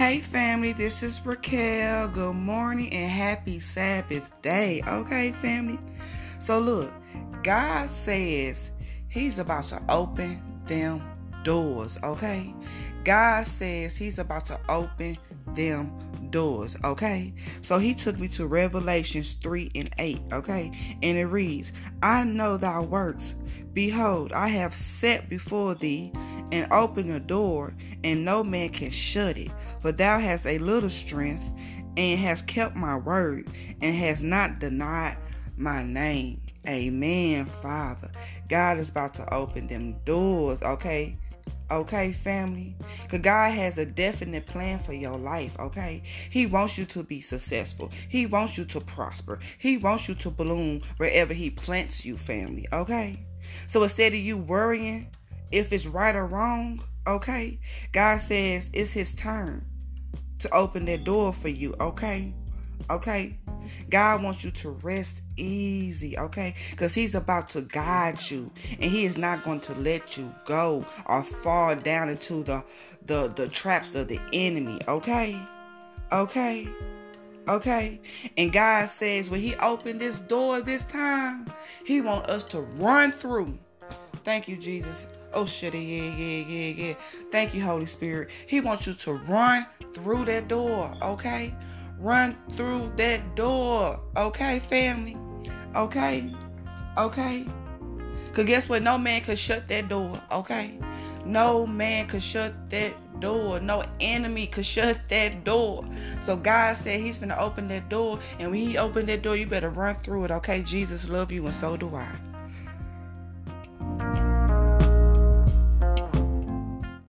Hey family, this is Raquel. Good morning and happy Sabbath day. Okay, family. So look, God says He's about to open them doors. Okay, God says He's about to open them doors. Okay, so He took me to Revelations 3 and 8. Okay, and it reads, I know thy works. Behold, I have set before thee and open the door, and no man can shut it. For thou hast a little strength, and hast kept my word, and hast not denied my name. Amen, Father. God is about to open them doors, okay? Okay, family? Because God has a definite plan for your life, okay? He wants you to be successful. He wants you to prosper. He wants you to bloom wherever He plants you, family, okay? So instead of you worrying if it's right or wrong, okay? God says it's His turn to open that door for you, okay? Okay? God wants you to rest easy, okay? Because He's about to guide you. And He is not going to let you go or fall down into the the, the traps of the enemy, okay? Okay? Okay? And God says when He opened this door this time, He wants us to run through. Thank you, Jesus. Oh shit, yeah, yeah, yeah, yeah. Thank you, Holy Spirit. He wants you to run through that door, okay? Run through that door, okay, family? Okay? Okay? Cause guess what? No man could shut that door, okay? No man could shut that door. No enemy could shut that door. So God said He's gonna open that door, and when He opened that door, you better run through it, okay? Jesus love you, and so do I.